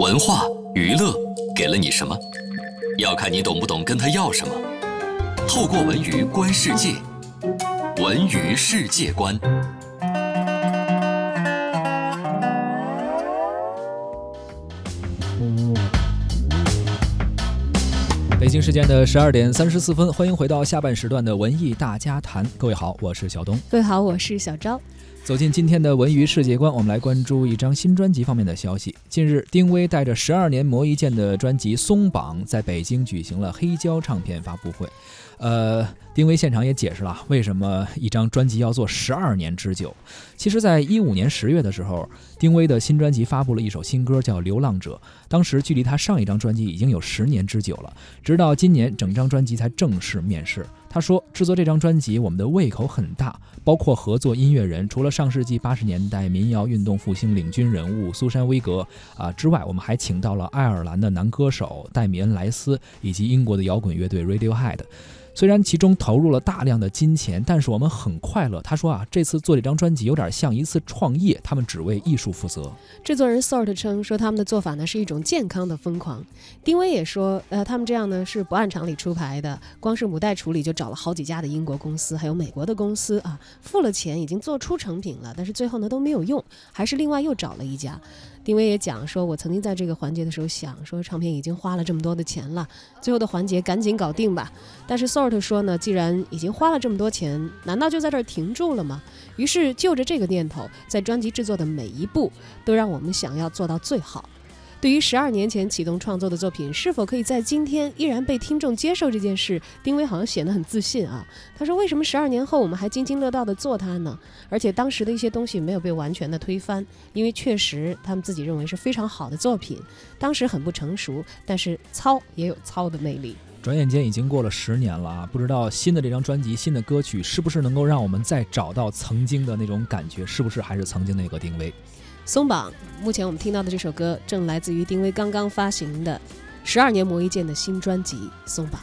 文化娱乐给了你什么？要看你懂不懂跟他要什么。透过文娱观世界，文娱世界观。北京时间的十二点三十四分，欢迎回到下半时段的文艺大家谈。各位好，我是小东。各位好，我是小昭。走进今天的文娱世界观，我们来关注一张新专辑方面的消息。近日，丁薇带着十二年磨一剑的专辑《松绑》在北京举行了黑胶唱片发布会。呃，丁薇现场也解释了为什么一张专辑要做十二年之久。其实，在一五年十月的时候，丁薇的新专辑发布了一首新歌，叫《流浪者》。当时距离她上一张专辑已经有十年之久了，直到今年整张专辑才正式面世。他说：“制作这张专辑，我们的胃口很大，包括合作音乐人，除了上世纪八十年代民谣运动复兴领军人物苏珊·威格啊之外，我们还请到了爱尔兰的男歌手戴米恩·莱斯以及英国的摇滚乐队 Radiohead。”虽然其中投入了大量的金钱，但是我们很快乐。他说啊，这次做这张专辑有点像一次创业，他们只为艺术负责。制作人 Sort 称说，他们的做法呢是一种健康的疯狂。丁威也说，呃，他们这样呢是不按常理出牌的，光是母带处理就找了好几家的英国公司，还有美国的公司啊，付了钱已经做出成品了，但是最后呢都没有用，还是另外又找了一家。丁威也讲说，我曾经在这个环节的时候想说，唱片已经花了这么多的钱了，最后的环节赶紧搞定吧。但是 Sort 说呢，既然已经花了这么多钱，难道就在这儿停住了吗？于是就着这个念头，在专辑制作的每一步都让我们想要做到最好。对于十二年前启动创作的作品是否可以在今天依然被听众接受这件事，丁薇好像显得很自信啊。他说：“为什么十二年后我们还津津乐道地做它呢？而且当时的一些东西没有被完全的推翻，因为确实他们自己认为是非常好的作品。当时很不成熟，但是糙也有糙的魅力。转眼间已经过了十年了啊，不知道新的这张专辑、新的歌曲是不是能够让我们再找到曾经的那种感觉？是不是还是曾经那个丁薇？”松绑，目前我们听到的这首歌正来自于丁薇刚刚发行的十二年磨一剑的新专辑《松绑》。